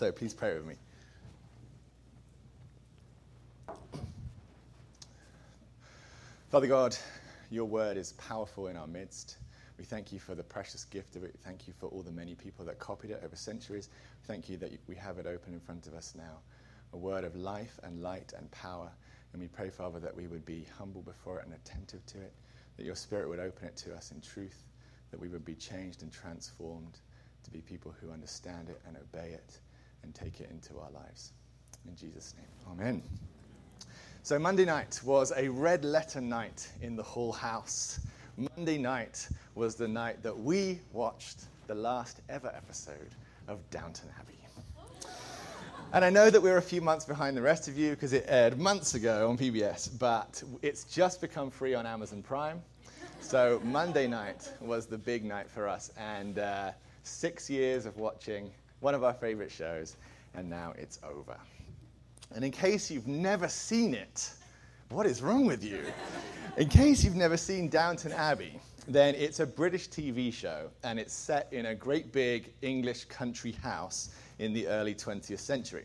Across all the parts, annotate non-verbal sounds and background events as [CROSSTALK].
So please pray with me. Father God, your word is powerful in our midst. We thank you for the precious gift of it. Thank you for all the many people that copied it over centuries. Thank you that we have it open in front of us now. A word of life and light and power. And we pray, Father, that we would be humble before it and attentive to it, that your Spirit would open it to us in truth, that we would be changed and transformed to be people who understand it and obey it and take it into our lives. In Jesus' name, Amen. So, Monday night was a red letter night in the Hall House. Monday night was the night that we watched the last ever episode of Downton Abbey. And I know that we're a few months behind the rest of you because it aired months ago on PBS, but it's just become free on Amazon Prime. So Monday night was the big night for us, and uh, six years of watching one of our favorite shows, and now it's over. And in case you've never seen it, what is wrong with you? In case you've never seen Downton Abbey, then it's a British TV show, and it's set in a great big English country house in the early 20th century.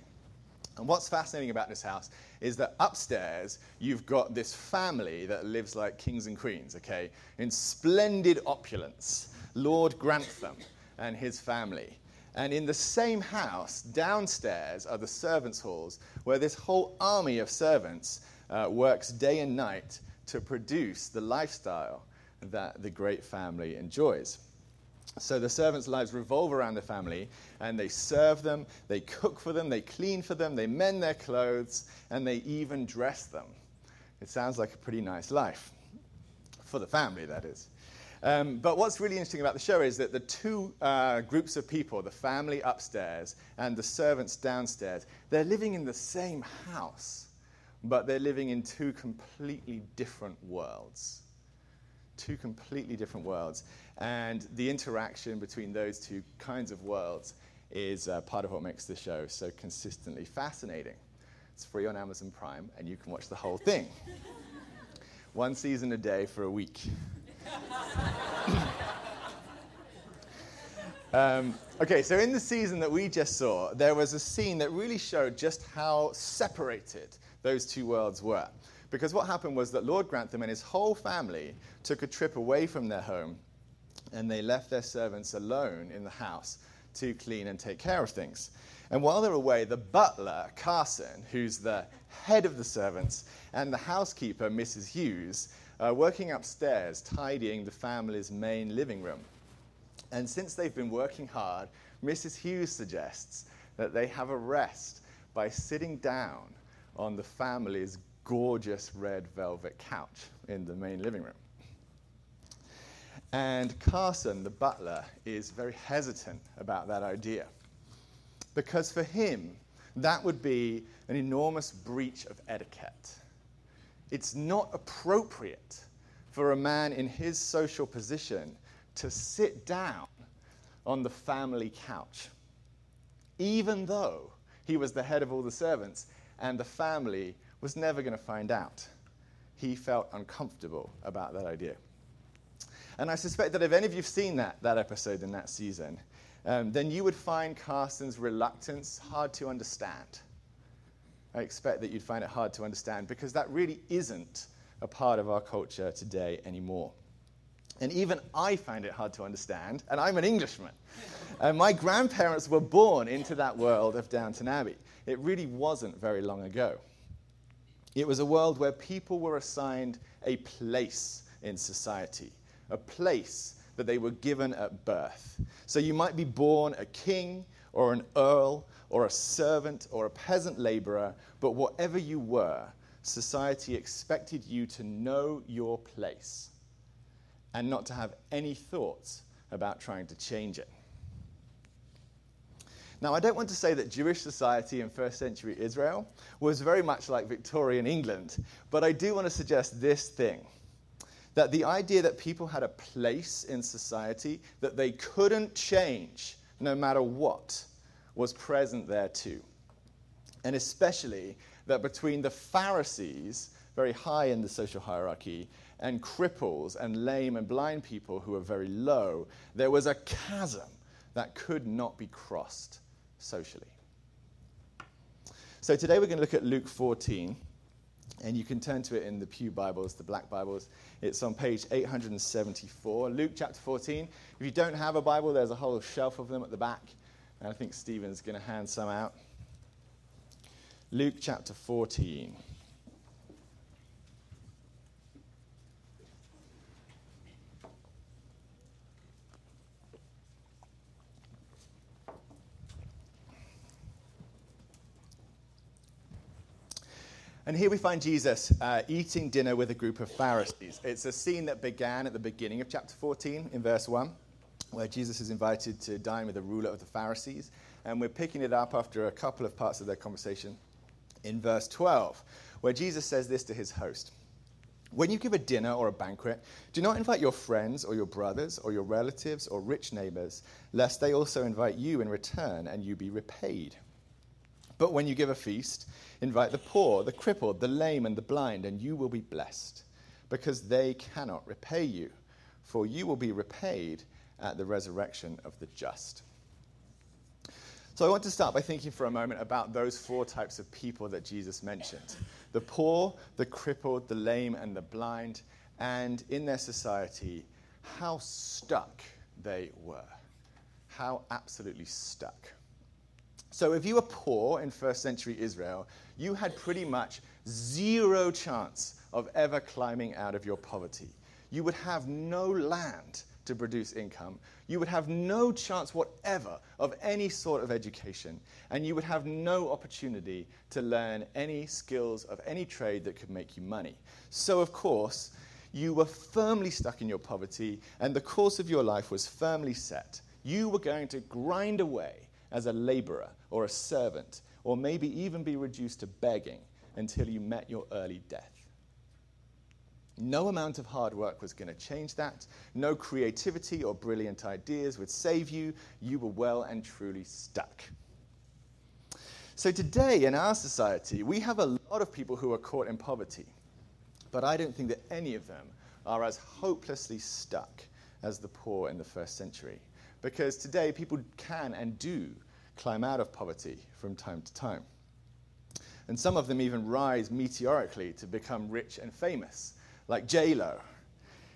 And what's fascinating about this house is that upstairs you've got this family that lives like kings and queens, okay, in splendid opulence. Lord Grantham and his family. And in the same house, downstairs, are the servants' halls, where this whole army of servants uh, works day and night to produce the lifestyle that the great family enjoys. So the servants' lives revolve around the family, and they serve them, they cook for them, they clean for them, they mend their clothes, and they even dress them. It sounds like a pretty nice life. For the family, that is. Um, but what's really interesting about the show is that the two uh, groups of people, the family upstairs and the servants downstairs, they're living in the same house, but they're living in two completely different worlds. Two completely different worlds. And the interaction between those two kinds of worlds is uh, part of what makes the show so consistently fascinating. It's free on Amazon Prime, and you can watch the whole thing. [LAUGHS] One season a day for a week. [LAUGHS] um, okay, so in the season that we just saw, there was a scene that really showed just how separated those two worlds were. Because what happened was that Lord Grantham and his whole family took a trip away from their home and they left their servants alone in the house to clean and take care of things. And while they're away, the butler, Carson, who's the head of the servants, and the housekeeper, Mrs. Hughes, are working upstairs tidying the family's main living room. And since they've been working hard, Mrs. Hughes suggests that they have a rest by sitting down on the family's gorgeous red velvet couch in the main living room. And Carson, the butler, is very hesitant about that idea. Because for him, that would be an enormous breach of etiquette. It's not appropriate for a man in his social position to sit down on the family couch, even though he was the head of all the servants and the family was never going to find out. He felt uncomfortable about that idea. And I suspect that if any of you have seen that, that episode in that season, um, then you would find Carson's reluctance hard to understand. I expect that you'd find it hard to understand because that really isn't a part of our culture today anymore. And even I find it hard to understand, and I'm an Englishman. and [LAUGHS] uh, my grandparents were born into that world of Downton Abbey. It really wasn't very long ago. It was a world where people were assigned a place in society, a place that they were given at birth. So you might be born a king or an earl or a servant or a peasant laborer, but whatever you were, society expected you to know your place and not to have any thoughts about trying to change it. Now, I don't want to say that Jewish society in first century Israel was very much like Victorian England, but I do want to suggest this thing that the idea that people had a place in society that they couldn't change no matter what was present there too. And especially that between the Pharisees, very high in the social hierarchy, and cripples and lame and blind people who were very low, there was a chasm that could not be crossed socially. So today we're going to look at Luke 14. And you can turn to it in the Pew Bibles, the black Bibles. It's on page 874, Luke chapter 14. If you don't have a Bible, there's a whole shelf of them at the back. And I think Stephen's going to hand some out. Luke chapter 14. And here we find Jesus uh, eating dinner with a group of Pharisees. It's a scene that began at the beginning of chapter 14 in verse 1, where Jesus is invited to dine with a ruler of the Pharisees. And we're picking it up after a couple of parts of their conversation in verse 12, where Jesus says this to his host When you give a dinner or a banquet, do not invite your friends or your brothers or your relatives or rich neighbors, lest they also invite you in return and you be repaid. But when you give a feast, invite the poor, the crippled, the lame, and the blind, and you will be blessed, because they cannot repay you, for you will be repaid at the resurrection of the just. So I want to start by thinking for a moment about those four types of people that Jesus mentioned the poor, the crippled, the lame, and the blind, and in their society, how stuck they were. How absolutely stuck. So, if you were poor in first century Israel, you had pretty much zero chance of ever climbing out of your poverty. You would have no land to produce income. You would have no chance whatever of any sort of education. And you would have no opportunity to learn any skills of any trade that could make you money. So, of course, you were firmly stuck in your poverty, and the course of your life was firmly set. You were going to grind away as a laborer or a servant, or maybe even be reduced to begging until you met your early death. No amount of hard work was going to change that. No creativity or brilliant ideas would save you. You were well and truly stuck. So, today in our society, we have a lot of people who are caught in poverty. But I don't think that any of them are as hopelessly stuck as the poor in the first century. Because today, people can and do climb out of poverty from time to time. And some of them even rise meteorically to become rich and famous, like J-Lo.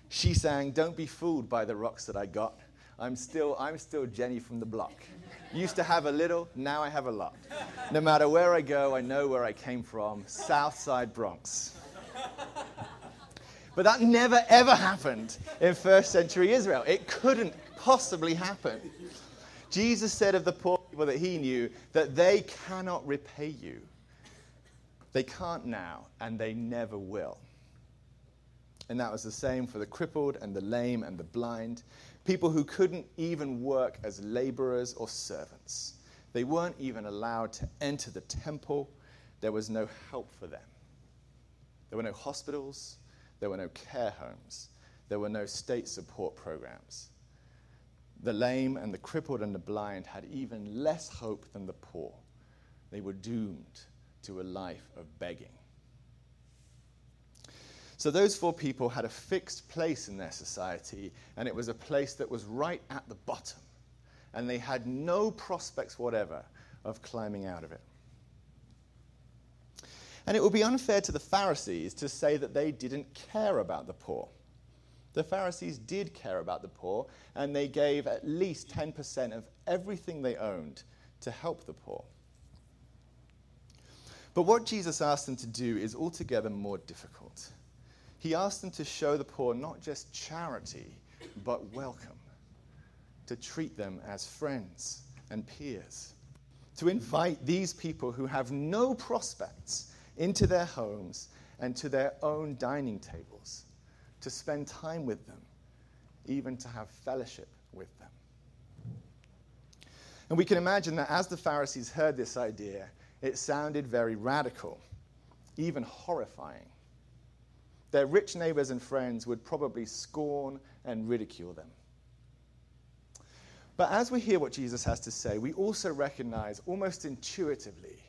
She sang, Don't be fooled by the rocks that I got. I'm still, I'm still Jenny from the block. Used to have a little, now I have a lot. No matter where I go, I know where I came from Southside Bronx. But that never ever happened in first century Israel. It couldn't possibly happen. Jesus said of the poor people that he knew that they cannot repay you. They can't now, and they never will. And that was the same for the crippled and the lame and the blind, people who couldn't even work as laborers or servants. They weren't even allowed to enter the temple. There was no help for them. There were no hospitals, there were no care homes, there were no state support programs. The lame and the crippled and the blind had even less hope than the poor. They were doomed to a life of begging. So, those four people had a fixed place in their society, and it was a place that was right at the bottom. And they had no prospects whatever of climbing out of it. And it would be unfair to the Pharisees to say that they didn't care about the poor. The Pharisees did care about the poor, and they gave at least 10% of everything they owned to help the poor. But what Jesus asked them to do is altogether more difficult. He asked them to show the poor not just charity, but welcome, to treat them as friends and peers, to invite these people who have no prospects into their homes and to their own dining tables to spend time with them, even to have fellowship with them. And we can imagine that as the Pharisees heard this idea, it sounded very radical, even horrifying. Their rich neighbors and friends would probably scorn and ridicule them. But as we hear what Jesus has to say, we also recognize almost intuitively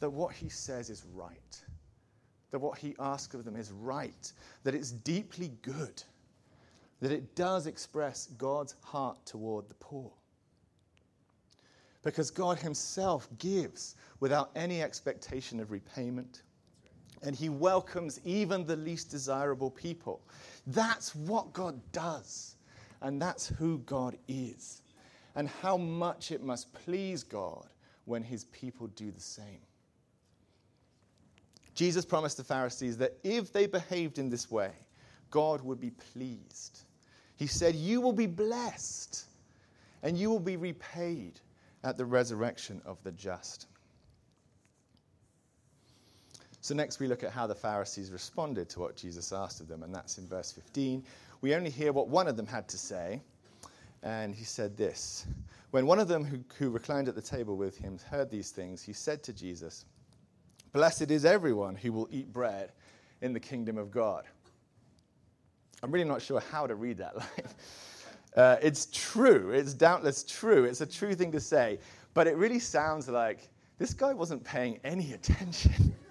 that what he says is right that what he asks of them is right, that it's deeply good, that it does express God's heart toward the poor. because God Himself gives without any expectation of repayment. And He welcomes even the least desirable people. That's what God does. And that's who God is. And how much it must please God when His people do the same. Jesus promised the Pharisees that if they behaved in this way, God would be pleased. He said, You will be blessed and you will be repaid at the resurrection of the just. So, next we look at how the Pharisees responded to what Jesus asked of them, and that's in verse 15. We only hear what one of them had to say, and he said this When one of them who, who reclined at the table with him heard these things, he said to Jesus, Blessed is everyone who will eat bread in the kingdom of God. I'm really not sure how to read that [LAUGHS] line. Uh, it's true. It's doubtless true. It's a true thing to say. But it really sounds like this guy wasn't paying any attention. [LAUGHS]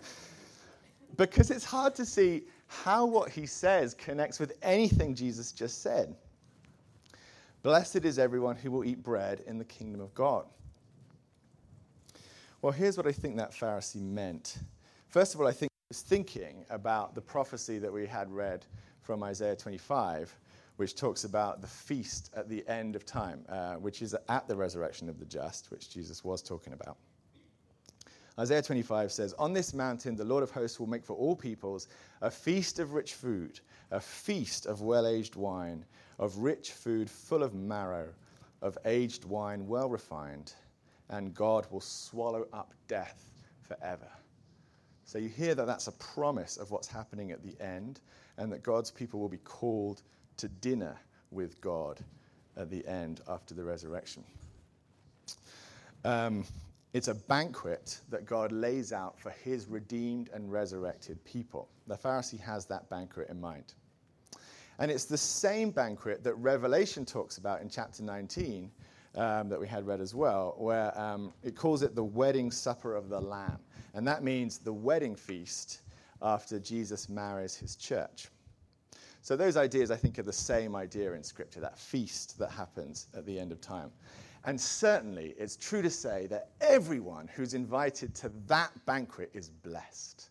because it's hard to see how what he says connects with anything Jesus just said. Blessed is everyone who will eat bread in the kingdom of God. Well, here's what I think that Pharisee meant. First of all, I think he was thinking about the prophecy that we had read from Isaiah 25 which talks about the feast at the end of time, uh, which is at the resurrection of the just, which Jesus was talking about. Isaiah 25 says, On this mountain the Lord of hosts will make for all peoples a feast of rich food, a feast of well aged wine, of rich food full of marrow, of aged wine well refined, and God will swallow up death forever. So you hear that that's a promise of what's happening at the end, and that God's people will be called to dinner with God at the end after the resurrection. Um, it's a banquet that God lays out for his redeemed and resurrected people. The Pharisee has that banquet in mind. And it's the same banquet that Revelation talks about in chapter 19 um, that we had read as well, where um, it calls it the wedding supper of the Lamb. And that means the wedding feast after Jesus marries his church. So, those ideas, I think, are the same idea in Scripture that feast that happens at the end of time. And certainly, it's true to say that everyone who's invited to that banquet is blessed.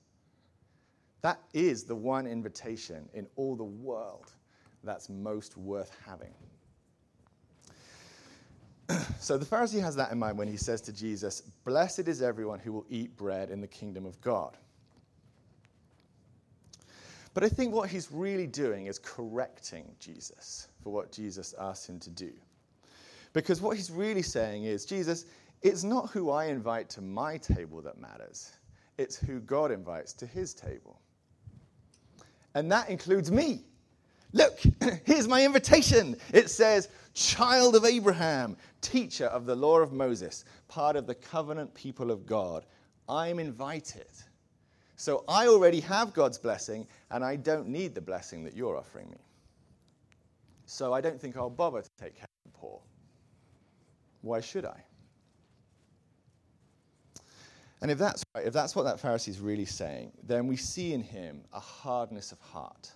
That is the one invitation in all the world that's most worth having. [CLEARS THROAT] so the Pharisee has that in mind when he says to Jesus, Blessed is everyone who will eat bread in the kingdom of God. But I think what he's really doing is correcting Jesus for what Jesus asked him to do. Because what he's really saying is, Jesus, it's not who I invite to my table that matters, it's who God invites to his table. And that includes me. Look, [CLEARS THROAT] here's my invitation. It says, Child of Abraham, teacher of the law of Moses, part of the covenant people of God. I'm invited. So I already have God's blessing, and I don't need the blessing that you're offering me. So I don't think I'll bother to take care of the poor. Why should I? And if that's right, if that's what that Pharisee is really saying, then we see in him a hardness of heart.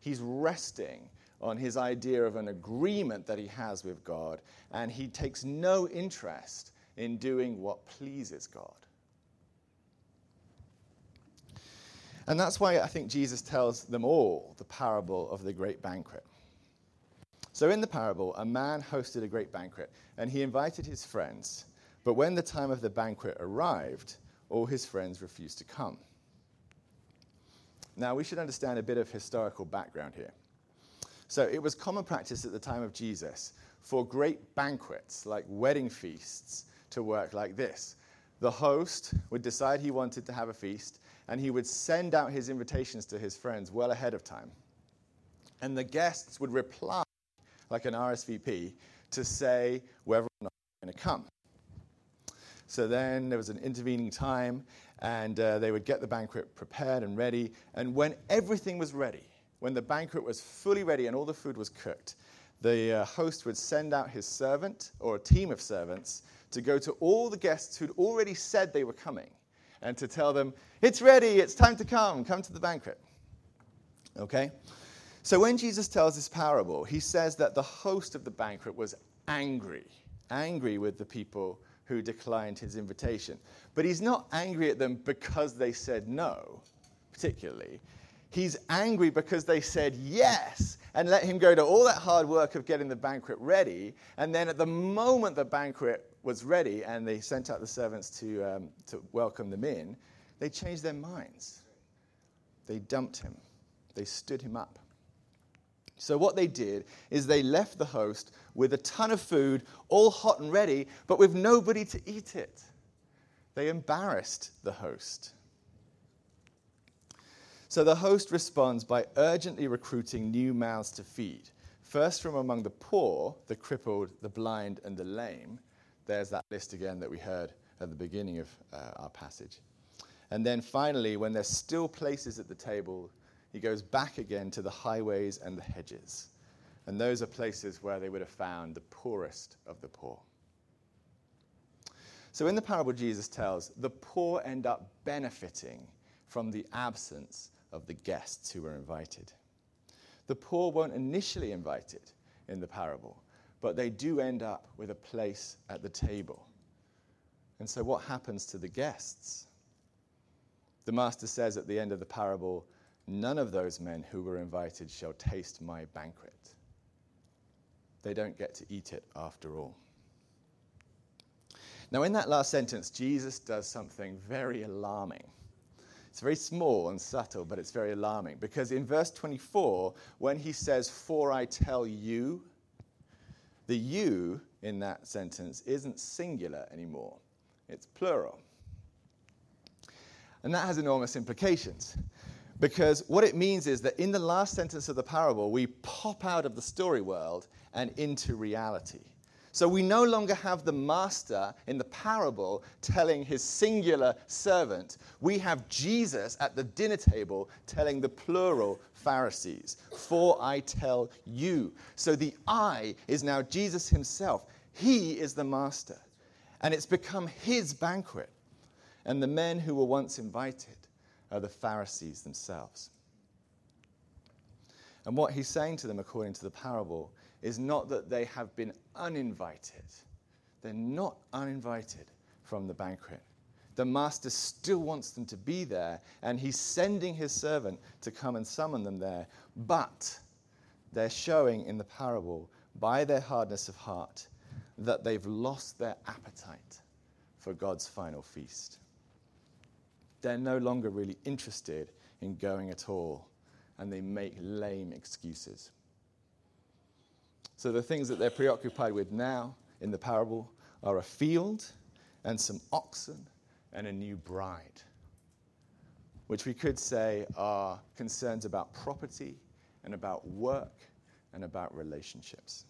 He's resting on his idea of an agreement that he has with God, and he takes no interest in doing what pleases God. And that's why I think Jesus tells them all the parable of the great banquet. So, in the parable, a man hosted a great banquet, and he invited his friends. But when the time of the banquet arrived, all his friends refused to come. Now, we should understand a bit of historical background here. So, it was common practice at the time of Jesus for great banquets, like wedding feasts, to work like this. The host would decide he wanted to have a feast, and he would send out his invitations to his friends well ahead of time. And the guests would reply like an RSVP to say whether or not they're going to come. So then there was an intervening time, and uh, they would get the banquet prepared and ready. And when everything was ready, when the banquet was fully ready and all the food was cooked, the uh, host would send out his servant or a team of servants to go to all the guests who'd already said they were coming and to tell them, it's ready, it's time to come, come to the banquet. Okay? So when Jesus tells this parable, he says that the host of the banquet was angry, angry with the people who declined his invitation. But he's not angry at them because they said no, particularly. He's angry because they said yes and let him go to all that hard work of getting the banquet ready. And then at the moment the banquet was ready and they sent out the servants to, um, to welcome them in, they changed their minds. They dumped him, they stood him up. So, what they did is they left the host with a ton of food, all hot and ready, but with nobody to eat it. They embarrassed the host. So the host responds by urgently recruiting new mouths to feed. First, from among the poor, the crippled, the blind, and the lame. There's that list again that we heard at the beginning of uh, our passage. And then finally, when there's still places at the table, he goes back again to the highways and the hedges. And those are places where they would have found the poorest of the poor. So in the parable Jesus tells, the poor end up benefiting from the absence of the guests who were invited. The poor weren't initially invited in the parable, but they do end up with a place at the table. And so, what happens to the guests? The master says at the end of the parable, None of those men who were invited shall taste my banquet. They don't get to eat it after all. Now, in that last sentence, Jesus does something very alarming. It's very small and subtle, but it's very alarming because in verse 24, when he says, For I tell you, the you in that sentence isn't singular anymore, it's plural. And that has enormous implications because what it means is that in the last sentence of the parable, we pop out of the story world and into reality. So we no longer have the master in the parable telling his singular servant. We have Jesus at the dinner table telling the plural Pharisees, For I tell you. So the I is now Jesus himself. He is the master. And it's become his banquet. And the men who were once invited are the Pharisees themselves. And what he's saying to them, according to the parable, is not that they have been uninvited. They're not uninvited from the banquet. The master still wants them to be there, and he's sending his servant to come and summon them there. But they're showing in the parable, by their hardness of heart, that they've lost their appetite for God's final feast. They're no longer really interested in going at all, and they make lame excuses. So the things that they're preoccupied with now in the parable are a field and some oxen and a new bride, which we could say are concerns about property and about work and about relationships.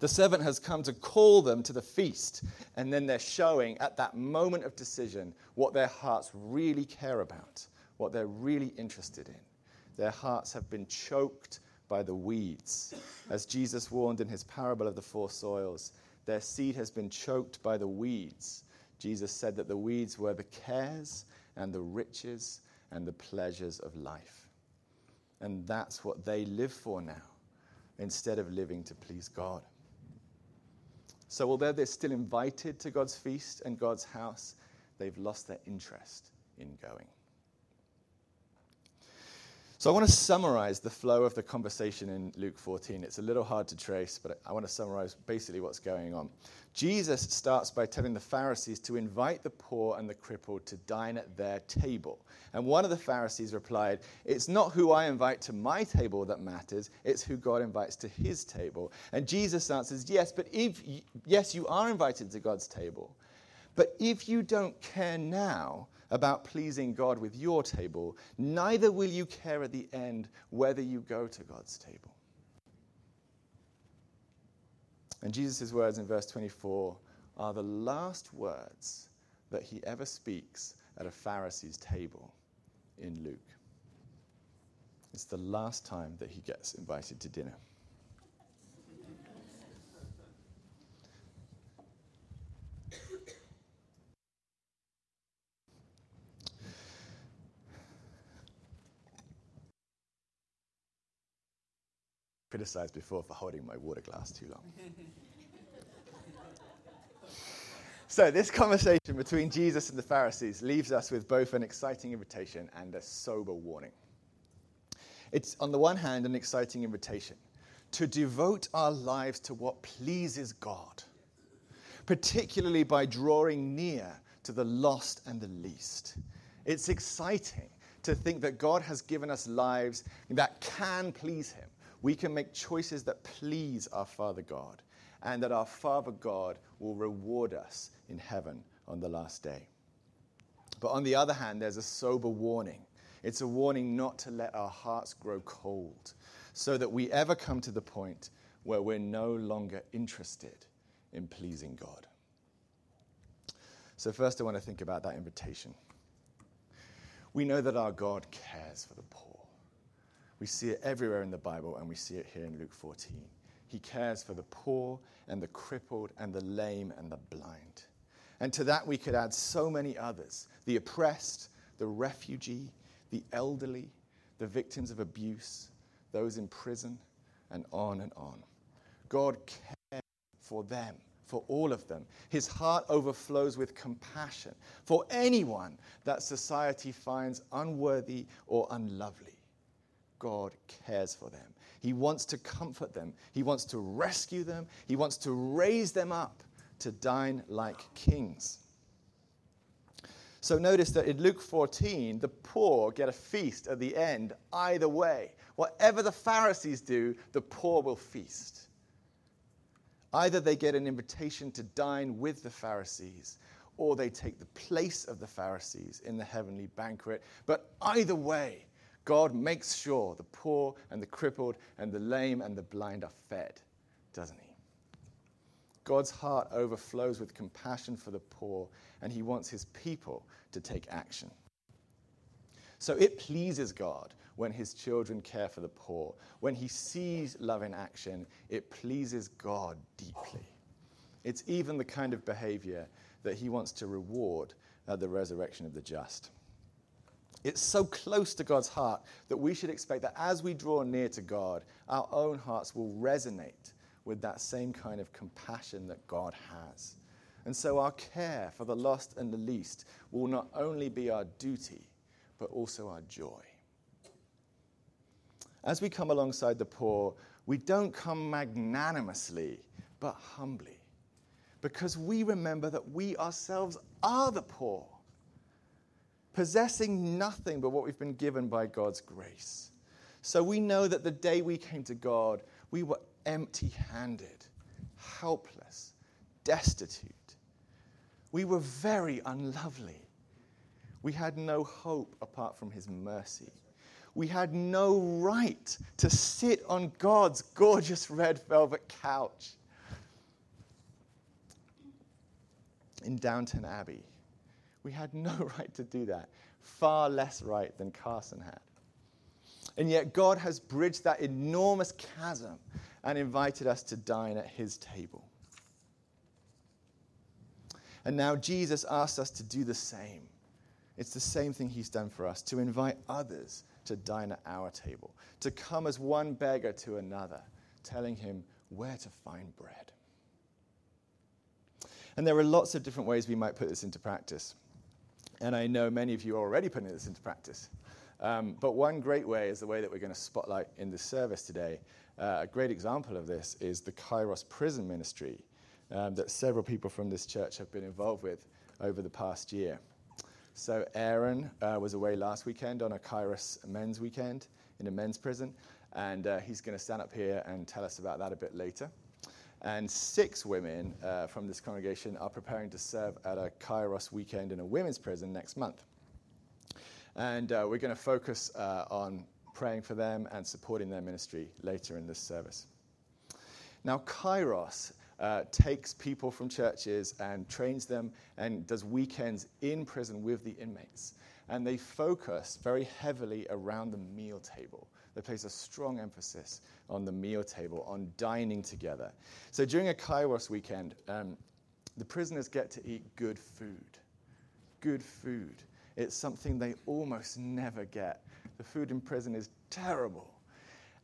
The servant has come to call them to the feast, and then they're showing at that moment of decision what their hearts really care about, what they're really interested in. Their hearts have been choked by the weeds. As Jesus warned in his parable of the four soils, their seed has been choked by the weeds. Jesus said that the weeds were the cares and the riches and the pleasures of life. And that's what they live for now, instead of living to please God. So, although they're still invited to God's feast and God's house, they've lost their interest in going. So I want to summarize the flow of the conversation in Luke 14. It's a little hard to trace, but I want to summarize basically what's going on. Jesus starts by telling the Pharisees to invite the poor and the crippled to dine at their table. And one of the Pharisees replied, It's not who I invite to my table that matters, it's who God invites to his table. And Jesus answers, Yes, but if, yes, you are invited to God's table. But if you don't care now, about pleasing God with your table, neither will you care at the end whether you go to God's table. And Jesus' words in verse 24 are the last words that he ever speaks at a Pharisee's table in Luke. It's the last time that he gets invited to dinner. Criticized before for holding my water glass too long. [LAUGHS] So, this conversation between Jesus and the Pharisees leaves us with both an exciting invitation and a sober warning. It's, on the one hand, an exciting invitation to devote our lives to what pleases God, particularly by drawing near to the lost and the least. It's exciting to think that God has given us lives that can please Him. We can make choices that please our Father God, and that our Father God will reward us in heaven on the last day. But on the other hand, there's a sober warning. It's a warning not to let our hearts grow cold, so that we ever come to the point where we're no longer interested in pleasing God. So, first, I want to think about that invitation. We know that our God cares for the poor. We see it everywhere in the Bible, and we see it here in Luke 14. He cares for the poor and the crippled and the lame and the blind. And to that, we could add so many others the oppressed, the refugee, the elderly, the victims of abuse, those in prison, and on and on. God cares for them for all of them. His heart overflows with compassion for anyone that society finds unworthy or unlovely. God cares for them. He wants to comfort them. He wants to rescue them. He wants to raise them up to dine like kings. So notice that in Luke 14, the poor get a feast at the end, either way. Whatever the Pharisees do, the poor will feast. Either they get an invitation to dine with the Pharisees, or they take the place of the Pharisees in the heavenly banquet. But either way, God makes sure the poor and the crippled and the lame and the blind are fed, doesn't he? God's heart overflows with compassion for the poor, and he wants his people to take action. So it pleases God when his children care for the poor. When he sees love in action, it pleases God deeply. It's even the kind of behavior that he wants to reward at the resurrection of the just. It's so close to God's heart that we should expect that as we draw near to God, our own hearts will resonate with that same kind of compassion that God has. And so our care for the lost and the least will not only be our duty, but also our joy. As we come alongside the poor, we don't come magnanimously, but humbly, because we remember that we ourselves are the poor, possessing nothing but what we've been given by God's grace. So we know that the day we came to God, we were empty handed, helpless, destitute. We were very unlovely. We had no hope apart from His mercy we had no right to sit on God's gorgeous red velvet couch in Downton Abbey. We had no [LAUGHS] right to do that, far less right than Carson had. And yet, God has bridged that enormous chasm and invited us to dine at his table. And now Jesus asks us to do the same. It's the same thing he's done for us to invite others to dine at our table, to come as one beggar to another, telling him where to find bread. And there are lots of different ways we might put this into practice. And I know many of you are already putting this into practice. Um, but one great way is the way that we're going to spotlight in this service today. Uh, a great example of this is the Kairos Prison Ministry um, that several people from this church have been involved with over the past year. So Aaron uh, was away last weekend on a Kairos men's weekend in a men's prison, and uh, he's going to stand up here and tell us about that a bit later. And six women uh, from this congregation are preparing to serve at a Kairos weekend in a women's prison next month. And uh, we're going to focus uh, on praying for them and supporting their ministry later in this service. Now, Kairos uh, takes people from churches and trains them and does weekends in prison with the inmates. And they focus very heavily around the meal table. They place a strong emphasis on the meal table, on dining together. So during a Kairos weekend, um, the prisoners get to eat good food. Good food. It's something they almost never get. The food in prison is terrible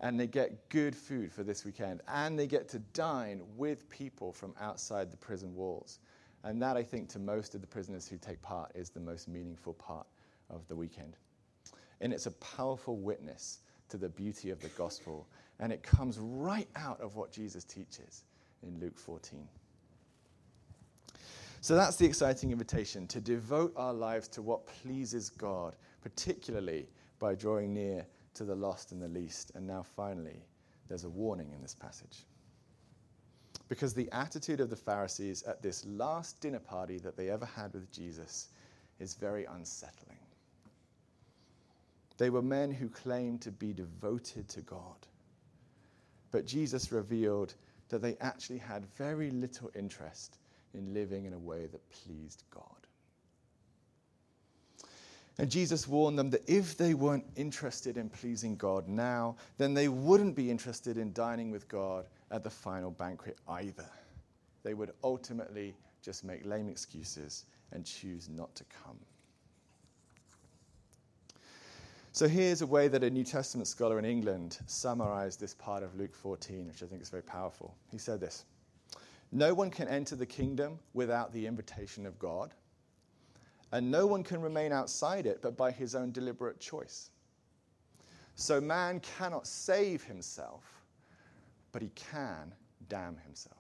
and they get good food for this weekend, and they get to dine with people from outside the prison walls. And that, I think, to most of the prisoners who take part, is the most meaningful part of the weekend. And it's a powerful witness to the beauty of the gospel. And it comes right out of what Jesus teaches in Luke 14. So that's the exciting invitation to devote our lives to what pleases God, particularly by drawing near to the lost and the least. And now, finally, there's a warning in this passage. Because the attitude of the Pharisees at this last dinner party that they ever had with Jesus is very unsettling. They were men who claimed to be devoted to God. But Jesus revealed that they actually had very little interest in living in a way that pleased God. And Jesus warned them that if they weren't interested in pleasing God now, then they wouldn't be interested in dining with God at the final banquet either. They would ultimately just make lame excuses and choose not to come. So here's a way that a New Testament scholar in England summarized this part of Luke 14, which I think is very powerful. He said this No one can enter the kingdom without the invitation of God and no one can remain outside it but by his own deliberate choice. So man cannot save himself, but he can damn himself.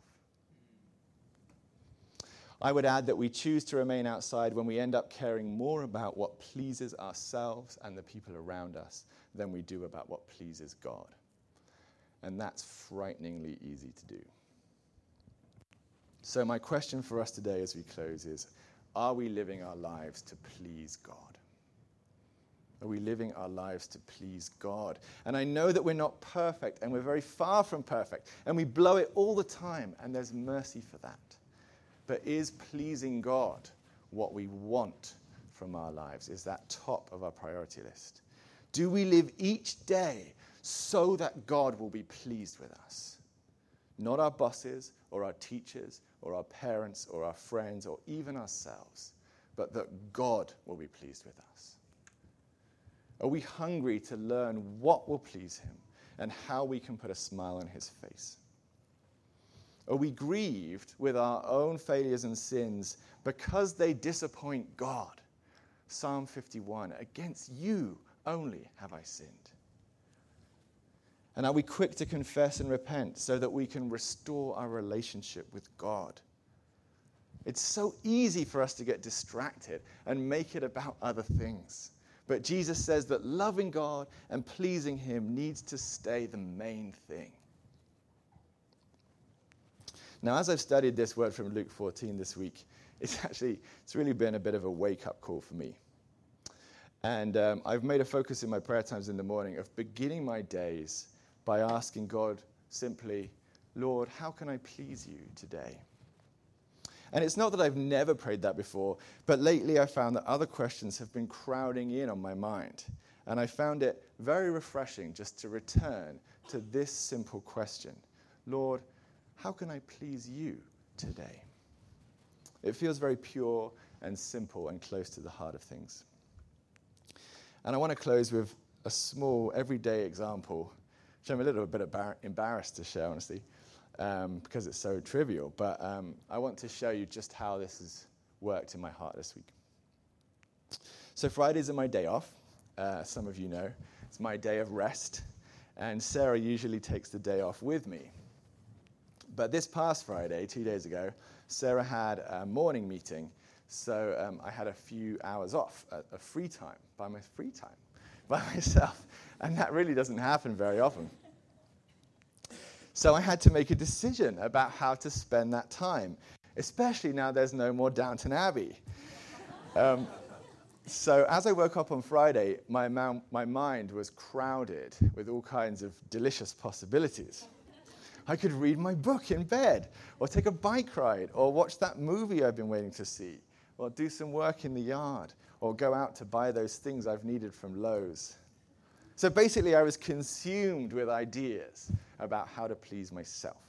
I would add that we choose to remain outside when we end up caring more about what pleases ourselves and the people around us than we do about what pleases God. And that's frighteningly easy to do. So, my question for us today as we close is are we living our lives to please God? Are we living our lives to please God? And I know that we're not perfect and we're very far from perfect and we blow it all the time, and there's mercy for that. But is pleasing God what we want from our lives? Is that top of our priority list? Do we live each day so that God will be pleased with us? Not our bosses or our teachers or our parents or our friends or even ourselves, but that God will be pleased with us? Are we hungry to learn what will please Him and how we can put a smile on His face? Are we grieved with our own failures and sins because they disappoint God? Psalm 51 Against you only have I sinned. And are we quick to confess and repent so that we can restore our relationship with God? It's so easy for us to get distracted and make it about other things. But Jesus says that loving God and pleasing Him needs to stay the main thing. Now, as I've studied this word from Luke 14 this week, it's actually it's really been a bit of a wake-up call for me. And um, I've made a focus in my prayer times in the morning of beginning my days by asking God simply, Lord, how can I please you today? And it's not that I've never prayed that before, but lately I found that other questions have been crowding in on my mind. And I found it very refreshing just to return to this simple question Lord, how can I please you today? It feels very pure and simple and close to the heart of things. And I want to close with a small, everyday example which I'm a little bit embarrassed to share, honestly, um, because it's so trivial. But um, I want to show you just how this has worked in my heart this week. So, Fridays are my day off. Uh, some of you know. It's my day of rest. And Sarah usually takes the day off with me. But this past Friday, two days ago, Sarah had a morning meeting. So um, I had a few hours off, a, a free time, by my free time, [LAUGHS] by myself. And that really doesn't happen very often. So I had to make a decision about how to spend that time, especially now there's no more Downton Abbey. [LAUGHS] Um, so as I woke up on Friday, my, my mind was crowded with all kinds of delicious possibilities. I could read my book in bed, or take a bike ride, or watch that movie I've been waiting to see, or do some work in the yard, or go out to buy those things I've needed from Lowe's. So basically, I was consumed with ideas about how to please myself.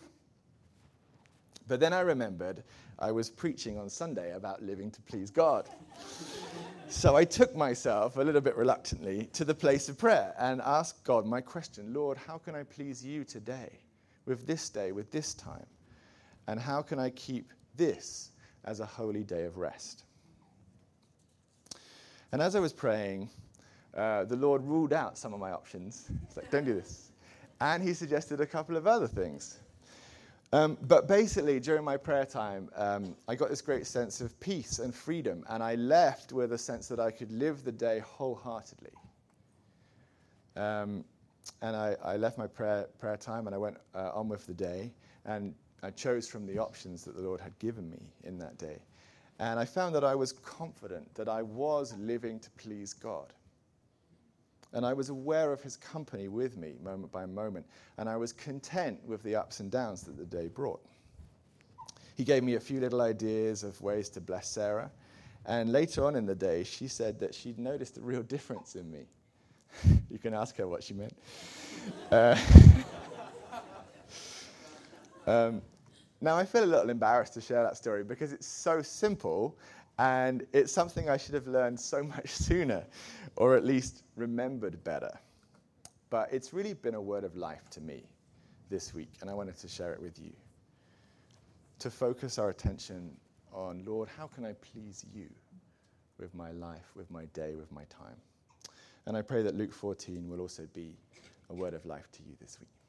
But then I remembered I was preaching on Sunday about living to please God. [LAUGHS] so I took myself, a little bit reluctantly, to the place of prayer and asked God my question Lord, how can I please you today, with this day, with this time? And how can I keep this as a holy day of rest. And as I was praying, uh, the Lord ruled out some of my options. He's like, don't do this. And he suggested a couple of other things. Um, but basically, during my prayer time, um, I got this great sense of peace and freedom, and I left with a sense that I could live the day wholeheartedly. Um, and I, I, left my prayer, prayer time and I went uh, on with the day, and I chose from the options that the Lord had given me in that day. And I found that I was confident that I was living to please God. And I was aware of his company with me moment by moment. And I was content with the ups and downs that the day brought. He gave me a few little ideas of ways to bless Sarah. And later on in the day, she said that she'd noticed a real difference in me. [LAUGHS] you can ask her what she meant. Uh, [LAUGHS] um, now, I feel a little embarrassed to share that story because it's so simple and it's something I should have learned so [LAUGHS] much sooner, or at least remembered better. But it's really been a word of life to me this week, and I wanted to share it with you. To focus our attention on, Lord, how can I please you with my life, with my day, with my time? And I pray that Luke 14 will also be a word of life to you this week.